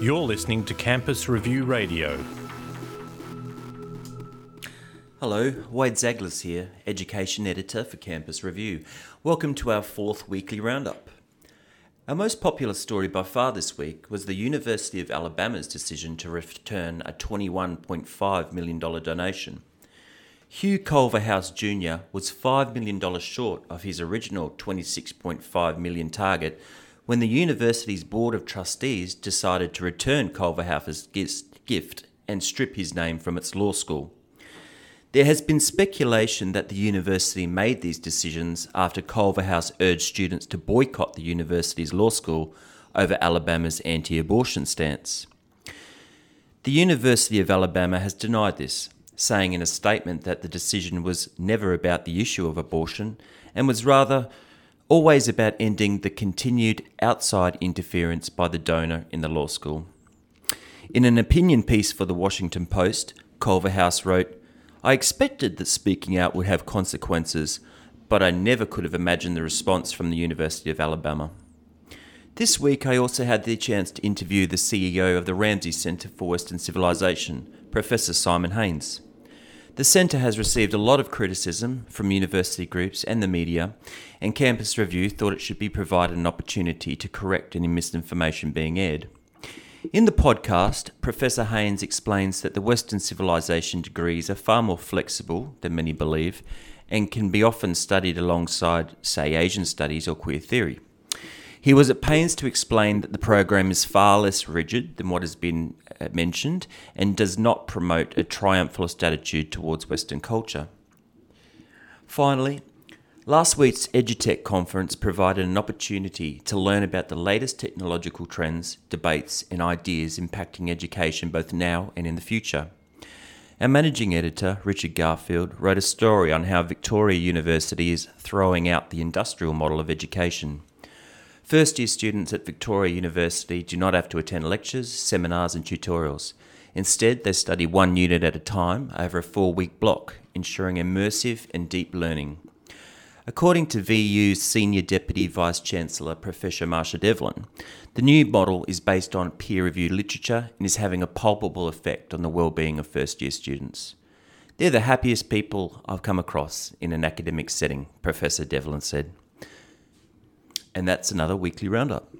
You're listening to Campus Review Radio. Hello, Wade Zaglas here, Education Editor for Campus Review. Welcome to our fourth weekly roundup. Our most popular story by far this week was the University of Alabama's decision to return a $21.5 million donation. Hugh Culverhouse Jr. was $5 million short of his original 26.5 million target when the university's Board of Trustees decided to return Culverhouse's gift and strip his name from its law school. There has been speculation that the university made these decisions after Culverhouse urged students to boycott the university's law school over Alabama's anti abortion stance. The University of Alabama has denied this, saying in a statement that the decision was never about the issue of abortion and was rather always about ending the continued outside interference by the donor in the law school. In an opinion piece for the Washington Post, Culverhouse wrote, I expected that speaking out would have consequences, but I never could have imagined the response from the University of Alabama. This week, I also had the chance to interview the CEO of the Ramsay Center for Western Civilization, Professor Simon Haines. The centre has received a lot of criticism from university groups and the media, and Campus Review thought it should be provided an opportunity to correct any misinformation being aired. In the podcast, Professor Haines explains that the Western civilization degrees are far more flexible than many believe and can be often studied alongside, say, Asian studies or queer theory. He was at pains to explain that the program is far less rigid than what has been mentioned and does not promote a triumphalist attitude towards Western culture. Finally, last week's EduTech conference provided an opportunity to learn about the latest technological trends, debates, and ideas impacting education both now and in the future. Our managing editor, Richard Garfield, wrote a story on how Victoria University is throwing out the industrial model of education. First year students at Victoria University do not have to attend lectures, seminars, and tutorials. Instead, they study one unit at a time over a four week block, ensuring immersive and deep learning. According to VU's Senior Deputy Vice Chancellor, Professor Marcia Devlin, the new model is based on peer reviewed literature and is having a palpable effect on the well-being of first year students. They're the happiest people I've come across in an academic setting, Professor Devlin said. And that's another weekly roundup.